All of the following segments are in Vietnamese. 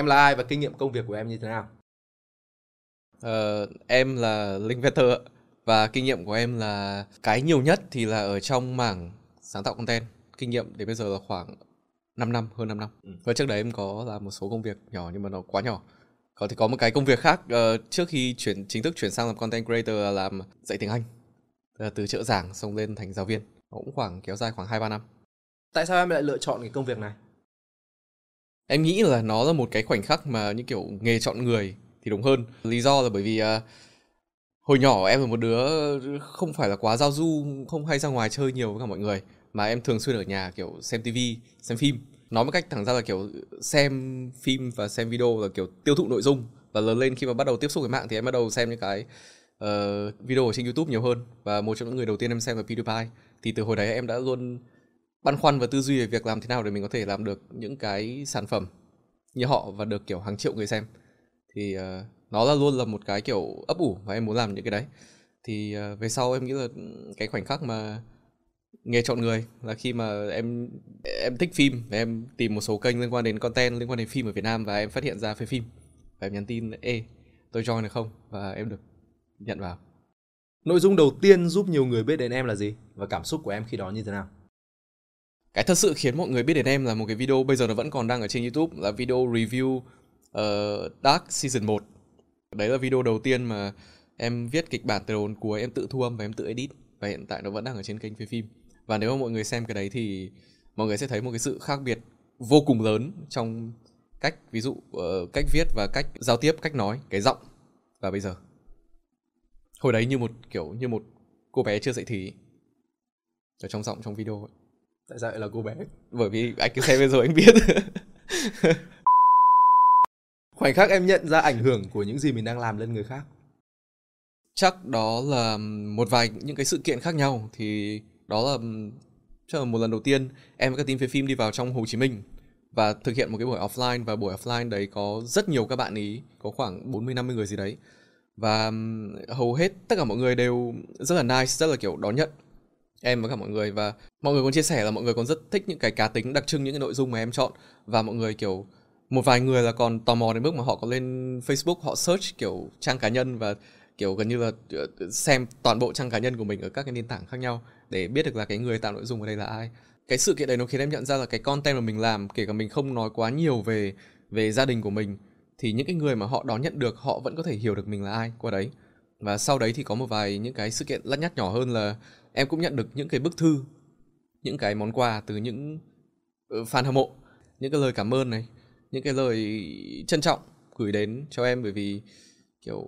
Em là ai và kinh nghiệm công việc của em như thế nào? Ờ, em là Linh Vetter và kinh nghiệm của em là cái nhiều nhất thì là ở trong mảng sáng tạo content. Kinh nghiệm đến bây giờ là khoảng 5 năm, hơn 5 năm. Ừ. Và trước đấy em có làm một số công việc nhỏ nhưng mà nó quá nhỏ. Có thì có một cái công việc khác ờ, trước khi chuyển chính thức chuyển sang làm content creator là làm dạy tiếng Anh. Là từ trợ giảng xong lên thành giáo viên. Nó cũng khoảng kéo dài khoảng 2 3 năm. Tại sao em lại lựa chọn cái công việc này? Em nghĩ là nó là một cái khoảnh khắc mà như kiểu nghề chọn người thì đúng hơn. Lý do là bởi vì uh, hồi nhỏ em là một đứa không phải là quá giao du, không hay ra ngoài chơi nhiều với cả mọi người mà em thường xuyên ở nhà kiểu xem tivi, xem phim. Nói một cách thẳng ra là kiểu xem phim và xem video là kiểu tiêu thụ nội dung và lớn lên khi mà bắt đầu tiếp xúc với mạng thì em bắt đầu xem những cái uh, video ở trên YouTube nhiều hơn và một trong những người đầu tiên em xem là PewDiePie. Thì từ hồi đấy em đã luôn băn khoăn và tư duy về việc làm thế nào để mình có thể làm được những cái sản phẩm như họ và được kiểu hàng triệu người xem thì uh, nó là luôn là một cái kiểu ấp ủ và em muốn làm những cái đấy thì uh, về sau em nghĩ là cái khoảnh khắc mà nghề chọn người là khi mà em em thích phim và em tìm một số kênh liên quan đến content liên quan đến phim ở Việt Nam và em phát hiện ra phê phim và em nhắn tin ê tôi join được không và em được nhận vào Nội dung đầu tiên giúp nhiều người biết đến em là gì? Và cảm xúc của em khi đó như thế nào? Cái thật sự khiến mọi người biết đến em là một cái video bây giờ nó vẫn còn đang ở trên YouTube là video review uh, Dark Season 1 đấy là video đầu tiên mà em viết kịch bản từ đầu đến cuối em tự thu âm và em tự edit. Và hiện tại nó vẫn đang ở trên kênh phê phim. Và nếu mà mọi người xem cái đấy thì mọi người sẽ thấy một cái sự khác biệt vô cùng lớn trong cách ví dụ uh, cách viết và cách giao tiếp cách nói cái giọng. Và bây giờ hồi đấy như một kiểu như một cô bé chưa dậy thì ở trong giọng trong video ấy. Tại sao lại là cô bé? bởi vì anh cứ xem bây giờ anh biết. Khoảnh khắc em nhận ra ảnh hưởng của những gì mình đang làm lên người khác. chắc đó là một vài những cái sự kiện khác nhau. Thì đó là chắc là một lần đầu tiên em với các team phê phim đi vào trong Hồ Chí Minh và thực hiện một cái buổi offline. Và buổi offline đấy có rất nhiều các bạn ý có khoảng 40 50 người gì đấy. Và hầu hết tất cả mọi người đều rất là nice rất là kiểu đón nhận em với cả mọi người. Và mọi người còn chia sẻ là mọi người còn rất thích những cái cá tính đặc trưng, những cái nội dung mà em chọn. Và mọi người, kiểu, một vài người là còn tò mò đến mức mà họ có lên Facebook, họ search, kiểu, trang cá nhân và, kiểu, gần như là ờ, xem toàn bộ trang cá nhân của mình ở các cái nền tảng khác nhau để biết được là cái người tạo nội dung ở đây là ai. Cái sự kiện đấy nó khiến em nhận ra là cái content mà mình làm, kể cả mình không nói quá nhiều về về gia đình của mình, thì những cái người mà họ đón nhận được, họ vẫn có thể hiểu được mình là ai qua đấy. Và sau đấy thì có một vài những cái sự kiện lắt nhắt nhỏ hơn là em cũng nhận được những cái bức thư những cái món quà từ những ờ, fan hâm mộ những cái lời cảm ơn này những cái lời trân trọng gửi đến cho em. Bởi vì kiểu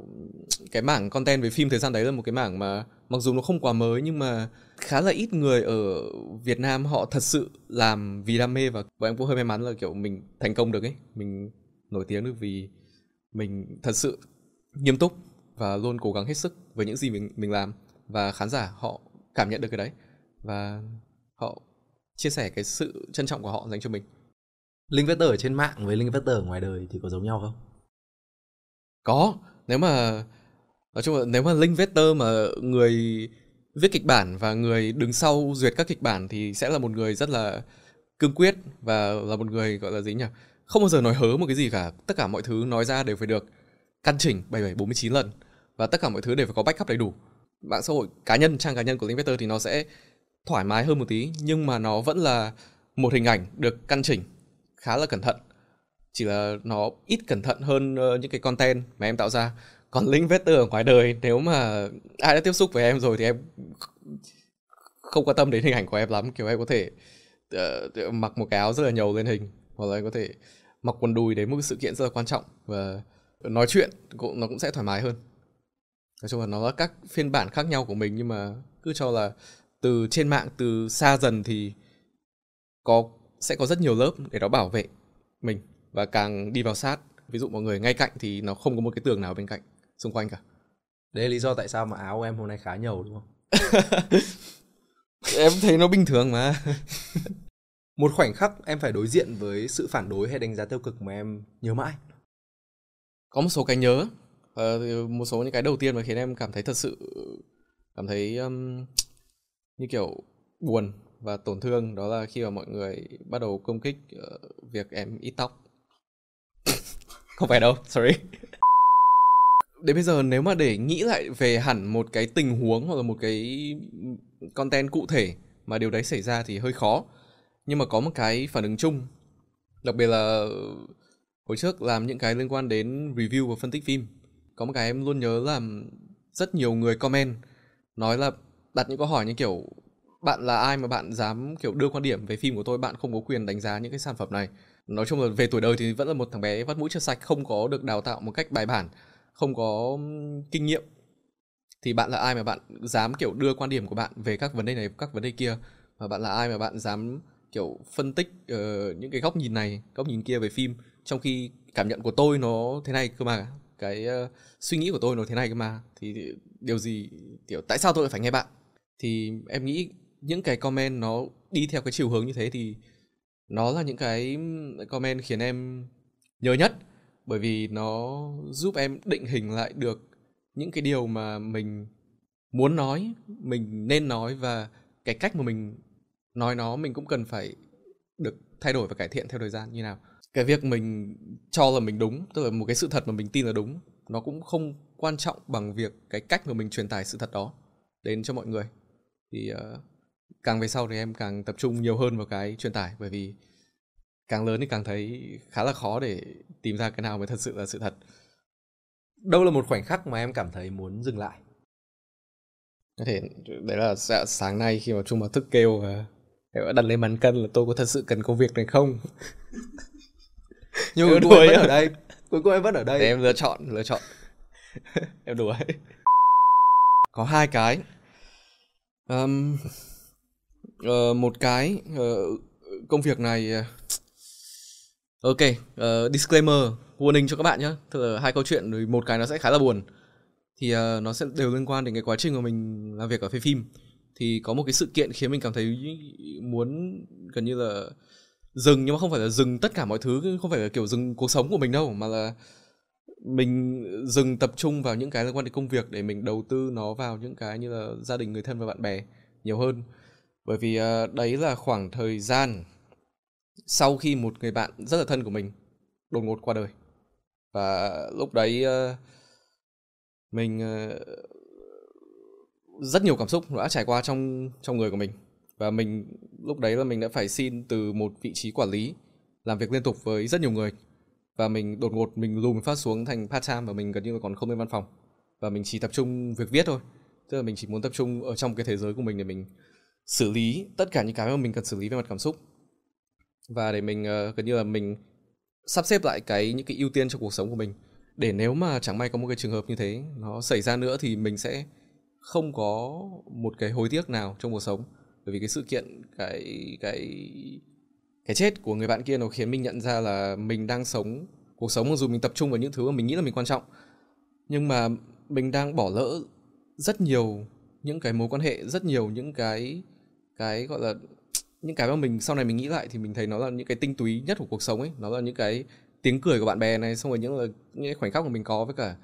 cái mảng content về phim thời gian đấy là một cái mảng mà mặc dù nó không quá mới nhưng mà khá là ít người ở Việt Nam họ thật sự làm vì đam mê. Và, và em cũng hơi may mắn là kiểu mình thành công được ấy. Mình nổi tiếng được vì mình thật sự nghiêm túc và luôn cố gắng hết sức với những gì mình mình làm. Và khán giả họ cảm nhận được cái đấy và họ chia sẻ cái sự trân trọng của họ dành cho mình Linh Vector ở trên mạng với Linh Vector ở ngoài đời thì có giống nhau không? Có, nếu mà nói chung là nếu mà Linh Vector mà người viết kịch bản và người đứng sau duyệt các kịch bản thì sẽ là một người rất là cương quyết và là một người gọi là gì nhỉ? Không bao giờ nói hớ một cái gì cả. Tất cả mọi thứ nói ra đều phải được căn chỉnh 77 49 lần và tất cả mọi thứ đều phải có backup đầy đủ. Mạng xã hội cá nhân, trang cá nhân của linkvector thì nó sẽ thoải mái hơn một tí nhưng mà nó vẫn là một hình ảnh được căn chỉnh khá là cẩn thận. Chỉ là nó ít cẩn thận hơn ờ, những cái content mà em tạo ra. Còn link vector ở ngoài đời nếu mà ai đã tiếp xúc với em rồi thì em không quan tâm đến hình ảnh của em lắm. Kiểu em có thể uh, mặc một cái áo rất là nhầu lên hình hoặc là em có thể mặc quần đùi đến một sự kiện rất là quan trọng và nói chuyện cũng nó cũng sẽ thoải mái hơn nói chung là nó là các phiên bản khác nhau của mình nhưng mà cứ cho là từ trên mạng từ xa dần thì có sẽ có rất nhiều lớp để nó bảo vệ mình và càng đi vào sát ví dụ mọi người ngay cạnh thì nó không có một cái tường nào bên cạnh xung quanh cả Đấy là lý do tại sao mà áo em hôm nay khá nhầu đúng không? em thấy nó bình thường mà Một khoảnh khắc em phải đối diện với sự phản đối hay đánh giá tiêu cực mà em nhớ mãi. có một số cái nhớ uh, một số những cái đầu tiên mà khiến em cảm thấy thật sự cảm thấy um, như kiểu buồn và tổn thương đó là khi mà mọi người bắt đầu công kích uh, việc em ít tóc. Không phải đâu sorry. Đến bây giờ nếu mà để nghĩ lại về hẳn một cái tình huống hoặc là một cái content cụ thể mà điều đấy xảy ra thì hơi khó. Nhưng mà có một cái phản ứng chung đặc biệt là hồi trước làm những cái liên quan đến review và phân tích phim có một cái em luôn nhớ là rất nhiều người comment nói là đặt những câu hỏi như kiểu bạn là ai mà bạn dám kiểu đưa quan điểm về phim của tôi? Bạn không có quyền đánh giá những cái sản phẩm này. Nói chung là về tuổi đời thì vẫn là một thằng bé vắt mũi chưa sạch không có được đào tạo một cách bài bản không có kinh nghiệm. Thì bạn là ai mà bạn dám kiểu đưa quan điểm của bạn về các vấn đề này các vấn đề kia? Và bạn là ai mà bạn dám kiểu phân tích uh, những cái góc nhìn này góc nhìn kia về phim trong khi cảm nhận của tôi nó thế này cơ mà? Cái uh, suy nghĩ của tôi nó thế này cơ mà. Thì điều gì kiểu tại sao tôi lại phải nghe bạn? Thì em nghĩ những cái comment nó đi theo cái chiều hướng như thế thì nó là những cái comment khiến em nhớ nhất. Bởi vì nó giúp em định hình lại được những cái điều mà mình muốn nói mình nên nói và cái cách mà mình nói nó mình cũng cần phải được thay đổi và cải thiện theo thời gian như nào cái việc mình cho là mình đúng tức là một cái sự thật mà mình tin là đúng nó cũng không quan trọng bằng việc cái cách mà mình truyền tải sự thật đó đến cho mọi người. Thì uh, càng về sau thì em càng tập trung nhiều hơn vào cái truyền tải bởi vì càng lớn thì càng thấy khá là khó để tìm ra cái nào mới thật sự là sự thật. Đâu là một khoảnh khắc mà em cảm thấy muốn dừng lại? Có thể đấy là sáng nay khi mà trung mà thức kêu và đặt lên bàn cân là tôi có thật sự cần công việc này không? nhưng cuối em vẫn ở đây. Cuối cùng em vẫn ở đây. Để em lựa chọn lựa chọn. Em đùa ấy. Có hai cái. Um, uh, một cái uh, công việc này uh, ok uh, disclaimer warning cho các bạn nhé là hai câu chuyện rồi một cái nó sẽ khá là buồn. Thì uh, nó sẽ đều liên quan đến cái quá trình mà mình làm việc ở phim. Thì có một cái sự kiện khiến mình cảm thấy muốn gần như là dừng nhưng mà không phải là dừng tất cả mọi thứ không phải là kiểu dừng cuộc sống của mình đâu mà là mình dừng tập trung vào những cái liên quan đến công việc để mình đầu tư nó vào những cái như là gia đình người thân và bạn bè nhiều hơn. Bởi vì uh, đấy là khoảng thời gian sau khi một người bạn rất là thân của mình đột ngột qua đời. Và lúc đấy uh, mình uh, rất nhiều cảm xúc đã trải qua trong trong người của mình và mình lúc đấy là mình đã phải xin từ một vị trí quản lý làm việc liên tục với rất nhiều người. Và mình đột ngột mình lùm phát xuống thành part time và mình gần như là còn không lên văn phòng. Và mình chỉ tập trung việc viết thôi. Tức là mình chỉ muốn tập trung ở trong cái thế giới của mình để mình xử lý tất cả những cái mà mình cần xử lý về mặt cảm xúc. Và để mình uh, gần như là mình sắp xếp lại cái những cái ưu tiên trong cuộc sống của mình. Để nếu mà chẳng may có một cái trường hợp như thế nó xảy ra nữa thì mình sẽ không có một cái hối tiếc nào trong cuộc sống bởi vì cái sự kiện, cái cái cái chết của người bạn kia nó khiến mình nhận ra là mình đang sống, cuộc sống mặc dù mình tập trung vào những thứ mà mình nghĩ là mình quan trọng, nhưng mà mình đang bỏ lỡ rất nhiều những cái mối quan hệ, rất nhiều những cái cái gọi là, những cái mà mình, sau này mình nghĩ lại thì mình thấy nó là những cái tinh túy nhất của cuộc sống ấy. Nó là những cái tiếng cười của bạn bè này, xong rồi những là những cái khoảnh khắc mà mình có với cả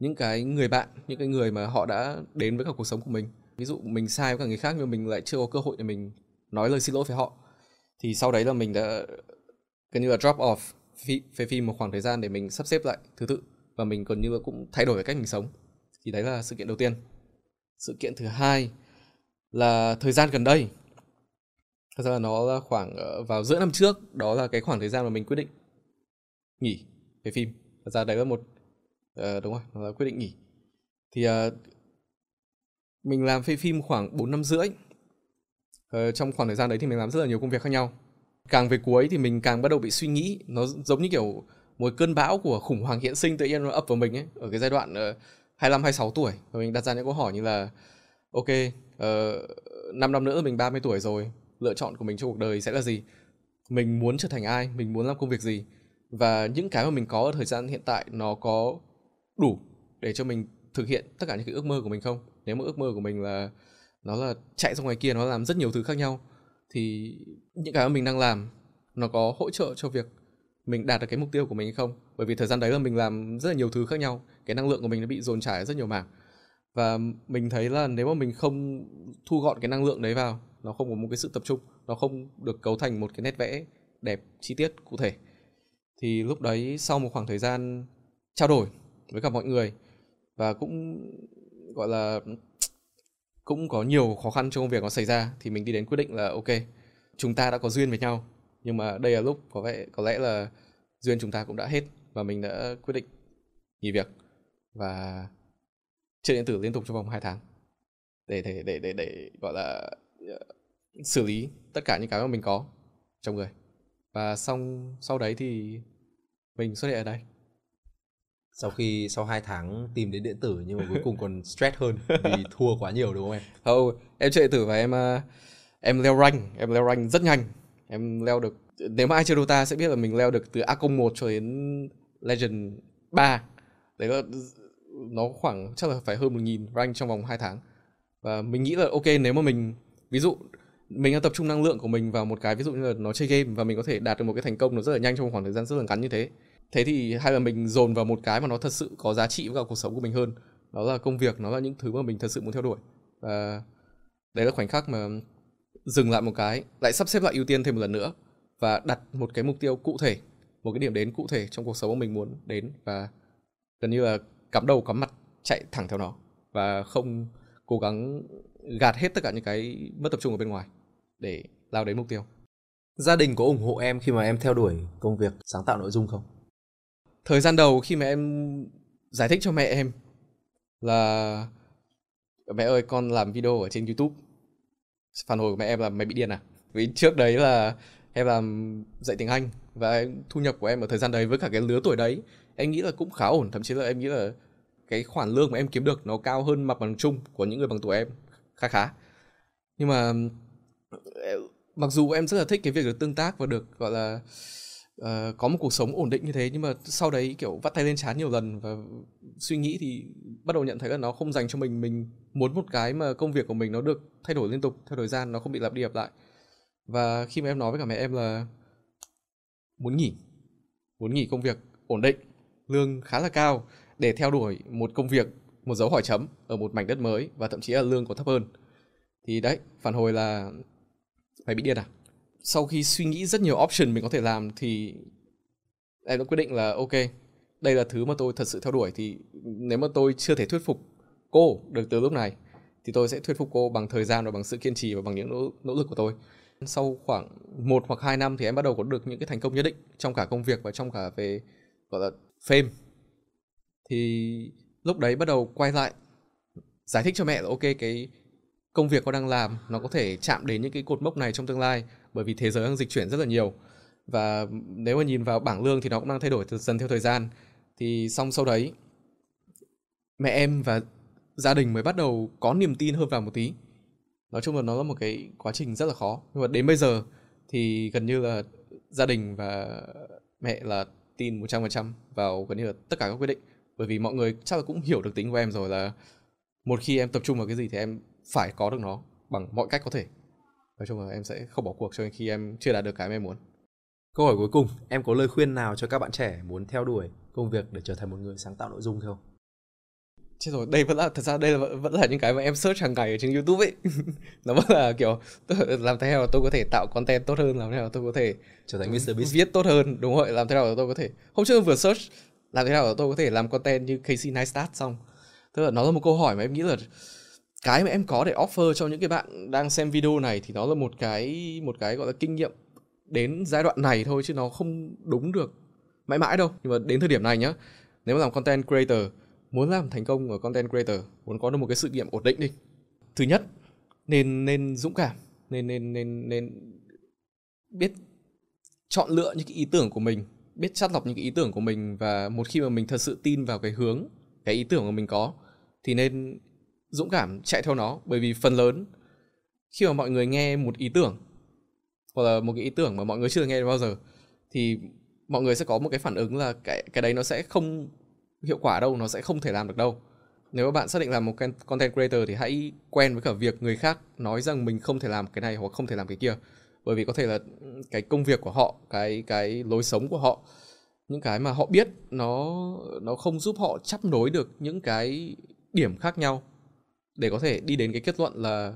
những cái người bạn, những cái người mà họ đã đến với cả cuộc sống của mình ví dụ mình sai với cả người khác nhưng mình lại chưa có cơ hội để mình nói lời xin lỗi với họ thì sau đấy là mình đã gần như là drop off phê phim một khoảng thời gian để mình sắp xếp lại thứ tự và mình gần như là cũng thay đổi cái cách mình sống. Thì đấy là sự kiện đầu tiên. Sự kiện thứ hai là thời gian gần đây. Thật ra là nó là khoảng ờ, vào giữa năm trước đó là cái khoảng thời gian mà mình quyết định nghỉ về phim. Thật ra đấy là một uh, đúng rồi nó là quyết định nghỉ. Thì uh, mình làm phê phim khoảng 4 năm rưỡi. Ờ, trong khoảng thời gian đấy thì mình làm rất là nhiều công việc khác nhau. Càng về cuối thì mình càng bắt đầu bị suy nghĩ nó giống như kiểu một cơn bão của khủng hoảng hiện sinh tự nhiên nó ập vào mình ấy ở cái giai đoạn uh, 25 26 tuổi. Và mình đặt ra những câu hỏi như là ok ờ, uh, 5 năm nữa mình 30 tuổi rồi lựa chọn của mình cho cuộc đời sẽ là gì? Mình muốn trở thành ai? Mình muốn làm công việc gì? Và những cái mà mình có ở thời gian hiện tại nó có đủ để cho mình thực hiện tất cả những cái ước mơ của mình không? Nếu mà ước mơ của mình là nó là chạy ra ngoài kia, nó làm rất nhiều thứ khác nhau, thì những cái mà mình đang làm nó có hỗ trợ cho việc mình đạt được cái mục tiêu của mình hay không? Bởi vì thời gian đấy là mình làm rất là nhiều thứ khác nhau, cái năng lượng của mình nó bị dồn trải rất nhiều mảng. Và mình thấy là nếu mà mình không thu gọn cái năng lượng đấy vào, nó không có một cái sự tập trung, nó không được cấu thành một cái nét vẽ đẹp, chi tiết, cụ thể, thì lúc đấy sau một khoảng thời gian trao đổi với cả mọi người và cũng gọi là cũng có nhiều khó khăn trong công việc nó xảy ra thì mình đi đến quyết định là ok chúng ta đã có duyên với nhau nhưng mà đây là lúc có vẻ có lẽ là duyên chúng ta cũng đã hết và mình đã quyết định nghỉ việc và chơi điện tử liên tục trong vòng 2 tháng để để để để để gọi là uh, xử lý tất cả những cái mà mình có trong người. Và xong sau đấy thì mình xuất hiện ở đây sau khi sau 2 tháng tìm đến điện tử nhưng mà cuối cùng còn stress hơn vì thua quá nhiều đúng không em? Không, em chơi điện tử và em uh, em leo rank, em leo rank rất nhanh. Em leo được nếu mà ai chơi Dota sẽ biết là mình leo được từ A01 cho đến Legend 3. Đấy là nó khoảng chắc là phải hơn 1000 rank trong vòng 2 tháng. Và mình nghĩ là ok nếu mà mình ví dụ mình đang tập trung năng lượng của mình vào một cái ví dụ như là nó chơi game và mình có thể đạt được một cái thành công nó rất là nhanh trong một khoảng thời gian rất là ngắn như thế thế thì hay là mình dồn vào một cái mà nó thật sự có giá trị với cả cuộc sống của mình hơn. Đó là công việc, nó là những thứ mà mình thật sự muốn theo đuổi. Và đấy là khoảnh khắc mà dừng lại một cái, lại sắp xếp lại ưu tiên thêm một lần nữa và đặt một cái mục tiêu cụ thể, một cái điểm đến cụ thể trong cuộc sống mà mình muốn đến và gần như là cắm đầu, cắm mặt, chạy thẳng theo nó và không cố gắng gạt hết tất cả những cái mất tập trung ở bên ngoài để lao đến mục tiêu. Gia đình có ủng hộ em khi mà em theo đuổi công việc sáng tạo nội dung không? Thời gian đầu khi mà em giải thích cho mẹ em là, mẹ ơi, con làm video ở trên youtube. Phản hồi của mẹ em là, mày bị điên à? Vì trước đấy là em làm dạy tiếng anh và thu nhập của em ở thời gian đấy với cả cái lứa tuổi đấy, em nghĩ là cũng khá ổn. Thậm chí là em nghĩ là cái khoản lương mà em kiếm được nó cao hơn mặt bằng chung của những người bằng tuổi em khá khá. Nhưng mà, mặc dù em rất là thích cái việc được tương tác và được, gọi là uh, có một cuộc sống ổn định như thế nhưng mà sau đấy kiểu vắt tay lên chán nhiều lần và suy nghĩ thì bắt đầu nhận thấy là nó không dành cho mình. Mình muốn một cái mà công việc của mình nó được thay đổi liên tục theo thời gian nó không bị lặp đi lặp lại. Và khi mà em nói với cả mẹ em là muốn nghỉ muốn nghỉ công việc ổn định lương khá là cao để theo đuổi một công việc một dấu hỏi chấm ở một mảnh đất mới và thậm chí là lương còn thấp hơn. Thì đấy phản hồi là mày bị điên à? Sau khi suy nghĩ rất nhiều option mình có thể làm thì em đã quyết định là ok đây là thứ mà tôi thật sự theo đuổi. Thì nếu mà tôi chưa thể thuyết phục cô được từ lúc này thì tôi sẽ thuyết phục cô bằng thời gian và bằng sự kiên trì và bằng những nỗ, nỗ lực của tôi. Sau khoảng một hoặc hai năm thì em bắt đầu có được những cái thành công nhất định trong cả công việc và trong cả về gọi là fame. Thì lúc đấy bắt đầu quay lại giải thích cho mẹ là ok cái công việc con đang làm nó có thể chạm đến những cái cột mốc này trong tương lai bởi vì thế giới đang dịch chuyển rất là nhiều. Và nếu mà nhìn vào bảng lương thì nó cũng đang thay đổi dần theo thời gian. Thì xong sau đấy, mẹ em và gia đình mới bắt đầu có niềm tin hơn vào một tí. Nói chung là nó là một cái quá trình rất là khó. Nhưng mà đến bây giờ thì gần như là gia đình và mẹ là tin 100% vào gần như là tất cả các quyết định. Bởi vì mọi người chắc là cũng hiểu được tính của em rồi là một khi em tập trung vào cái gì thì em phải có được nó bằng mọi cách có thể nói chung là em sẽ không bỏ cuộc cho đến khi em chưa đạt được cái em muốn. Câu hỏi cuối cùng em có lời khuyên nào cho các bạn trẻ muốn theo đuổi công việc để trở thành một người sáng tạo nội dung không? Chết rồi đây vẫn là thật ra đây là vẫn là những cái mà em search hàng ngày ở trên youtube ấy. Nó vẫn là kiểu làm thế nào là tôi có thể tạo content tốt hơn làm thế nào tôi có thể trở thành Mr. Beast. viết tốt hơn đúng rồi làm thế nào là tôi có thể hôm trước vừa search làm thế nào là tôi có thể làm content như Casey Neistat xong. Tức là nó là một câu hỏi mà em nghĩ là cái mà em có để offer cho những cái bạn đang xem video này thì nó là một cái một cái gọi là kinh nghiệm đến giai đoạn này thôi chứ nó không đúng được mãi mãi đâu. Nhưng mà đến thời điểm này nhá, nếu mà làm content creator, muốn làm thành công ở content creator, muốn có được một cái sự nghiệp ổn định đi, thứ nhất, nên nên dũng cảm, nên nên nên nên biết chọn lựa những cái ý tưởng của mình, biết chắt lọc những cái ý tưởng của mình và một khi mà mình thật sự tin vào cái hướng, cái ý tưởng mà mình có, thì nên dũng cảm chạy theo nó, bởi vì phần lớn, khi mà mọi người nghe một ý tưởng, hoặc là một cái ý tưởng mà mọi người chưa nghe bao giờ, thì mọi người sẽ có một cái phản ứng là cái cái đấy nó sẽ không hiệu quả đâu, nó sẽ không thể làm được đâu. Nếu mà bạn xác định làm một content creator thì hãy quen với cả việc người khác nói rằng mình không thể làm cái này hoặc không thể làm cái kia. Bởi vì có thể là ừ, cái công việc của họ, cái cái lối sống của họ, những cái mà họ biết nó nó không giúp họ chấp nối được những cái điểm khác nhau để có thể đi đến cái kết luận là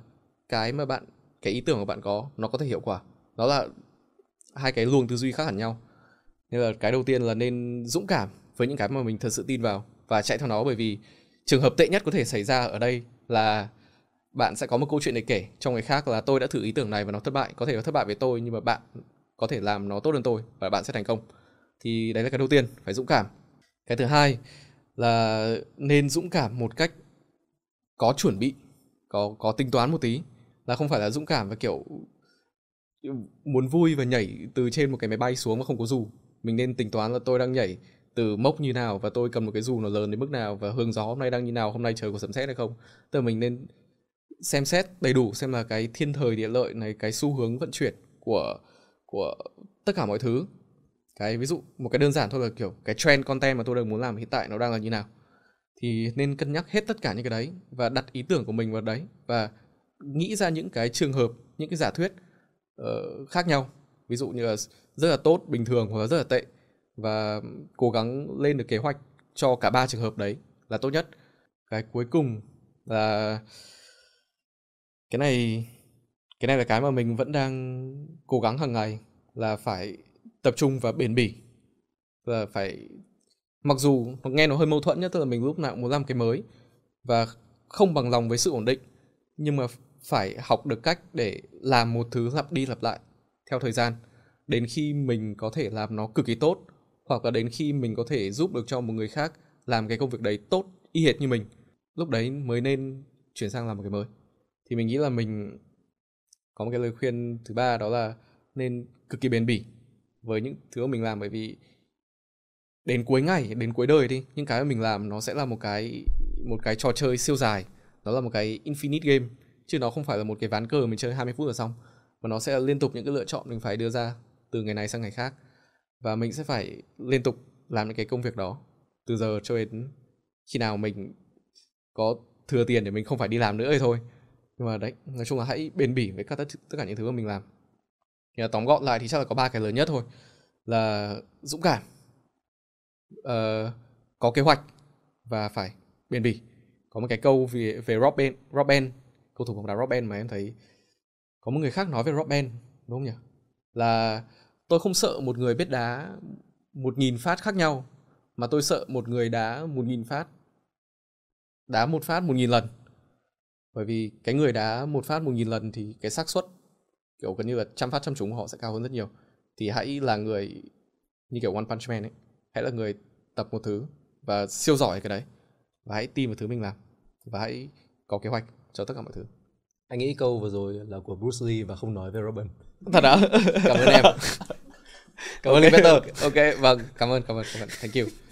cái mà bạn, cái ý tưởng của bạn có, nó có thể hiệu quả. Đó là hai cái luồng tư duy khác hẳn nhau. Nên là cái đầu tiên là nên dũng cảm với những cái mà mình thật sự tin vào và chạy theo nó, bởi vì trường hợp tệ nhất có thể xảy ra ở đây là bạn sẽ có một câu chuyện để kể trong người khác là tôi đã thử ý tưởng này và nó thất bại. Có thể nó thất bại với tôi, nhưng mà bạn có thể làm nó tốt hơn tôi và bạn sẽ thành công. Thì đấy là cái đầu tiên, phải dũng cảm. Cái thứ hai là nên dũng cảm một cách có chuẩn bị, có có tính toán một tí, là không phải là dũng cảm và kiểu muốn vui và nhảy từ trên một cái máy bay xuống mà không có dù. Mình nên tính toán là tôi đang nhảy từ mốc như nào và tôi cầm một cái dù nó lớn đến mức nào và hướng gió hôm nay đang như nào, hôm nay trời có sấm sét hay không. Tức là mình nên xem xét đầy đủ xem là cái thiên thời địa lợi này, cái xu hướng vận chuyển của của tất cả mọi thứ. Cái ví dụ, một cái đơn giản thôi là kiểu cái trend content mà tôi đang muốn làm hiện tại nó đang là như nào thì nên cân nhắc hết tất cả những cái đấy và đặt ý tưởng của mình vào đấy và nghĩ ra những cái trường hợp những cái giả thuyết uh, khác nhau. Ví dụ như là rất là tốt bình thường hoặc là rất là tệ và cố gắng lên được kế hoạch cho cả ba trường hợp đấy là tốt nhất. Cái cuối cùng là cái này cái này là cái mà mình vẫn đang cố gắng hàng ngày là phải tập trung và bền bỉ là phải mặc dù nghe nó hơi mâu thuẫn nhất tức là mình lúc nào cũng muốn làm cái mới và không bằng lòng với sự ổn định, nhưng mà phải học được cách để làm một thứ lặp đi lặp lại theo thời gian. Đến khi mình có thể làm nó cực kỳ tốt, hoặc là đến khi mình có thể giúp được cho một người khác làm cái công việc đấy tốt y hệt như mình, lúc đấy mới nên chuyển sang làm một cái mới. Thì mình nghĩ là mình có một cái lời khuyên thứ ba đó là nên cực kỳ bền bỉ với những thứ mà mình làm, bởi vì đến cuối ngày đến cuối đời đi. Những cái mà mình làm nó sẽ là một cái một cái trò chơi siêu dài. Nó là một cái infinite game chứ nó không phải là một cái ván cờ mình chơi 20 phút là xong. Mà nó sẽ liên tục những cái lựa chọn mình phải đưa ra từ ngày này sang ngày khác. Và mình sẽ phải liên tục làm những cái công việc đó từ giờ cho đến khi nào mình có thừa tiền để mình không phải đi làm nữa thì thôi. Nhưng mà đấy nói chung là hãy bền bỉ với các tất, tất cả những thứ mà mình làm. Thì là tóm gọn lại thì chắc là có ba cái lớn nhất thôi. Là dũng cảm uh, có kế hoạch và phải bền bỉ. Có một cái câu về về Robben Robben cầu thủ bóng đá Robben mà em thấy có một người khác nói về Robben đúng không nhỉ? Là tôi không sợ một người biết đá một nghìn phát khác nhau mà tôi sợ một người đá một nghìn phát đá một phát một nghìn lần. Bởi vì cái người đá một phát một nghìn lần thì cái xác suất kiểu gần như là trăm phát trăm trúng họ sẽ cao hơn rất nhiều. Thì hãy là người như kiểu One Punch Man ấy hãy là người tập một thứ và siêu giỏi cái đấy. Và hãy tin vào thứ mình làm. Và hãy có kế hoạch cho tất cả mọi thứ. Anh nghĩ câu vừa rồi là của Bruce Lee và không nói về Robin. Thật đó cảm ơn em. Cảm ơn okay. Peter. Ok vâng. Cảm ơn cảm ơn cảm ơn. Thank you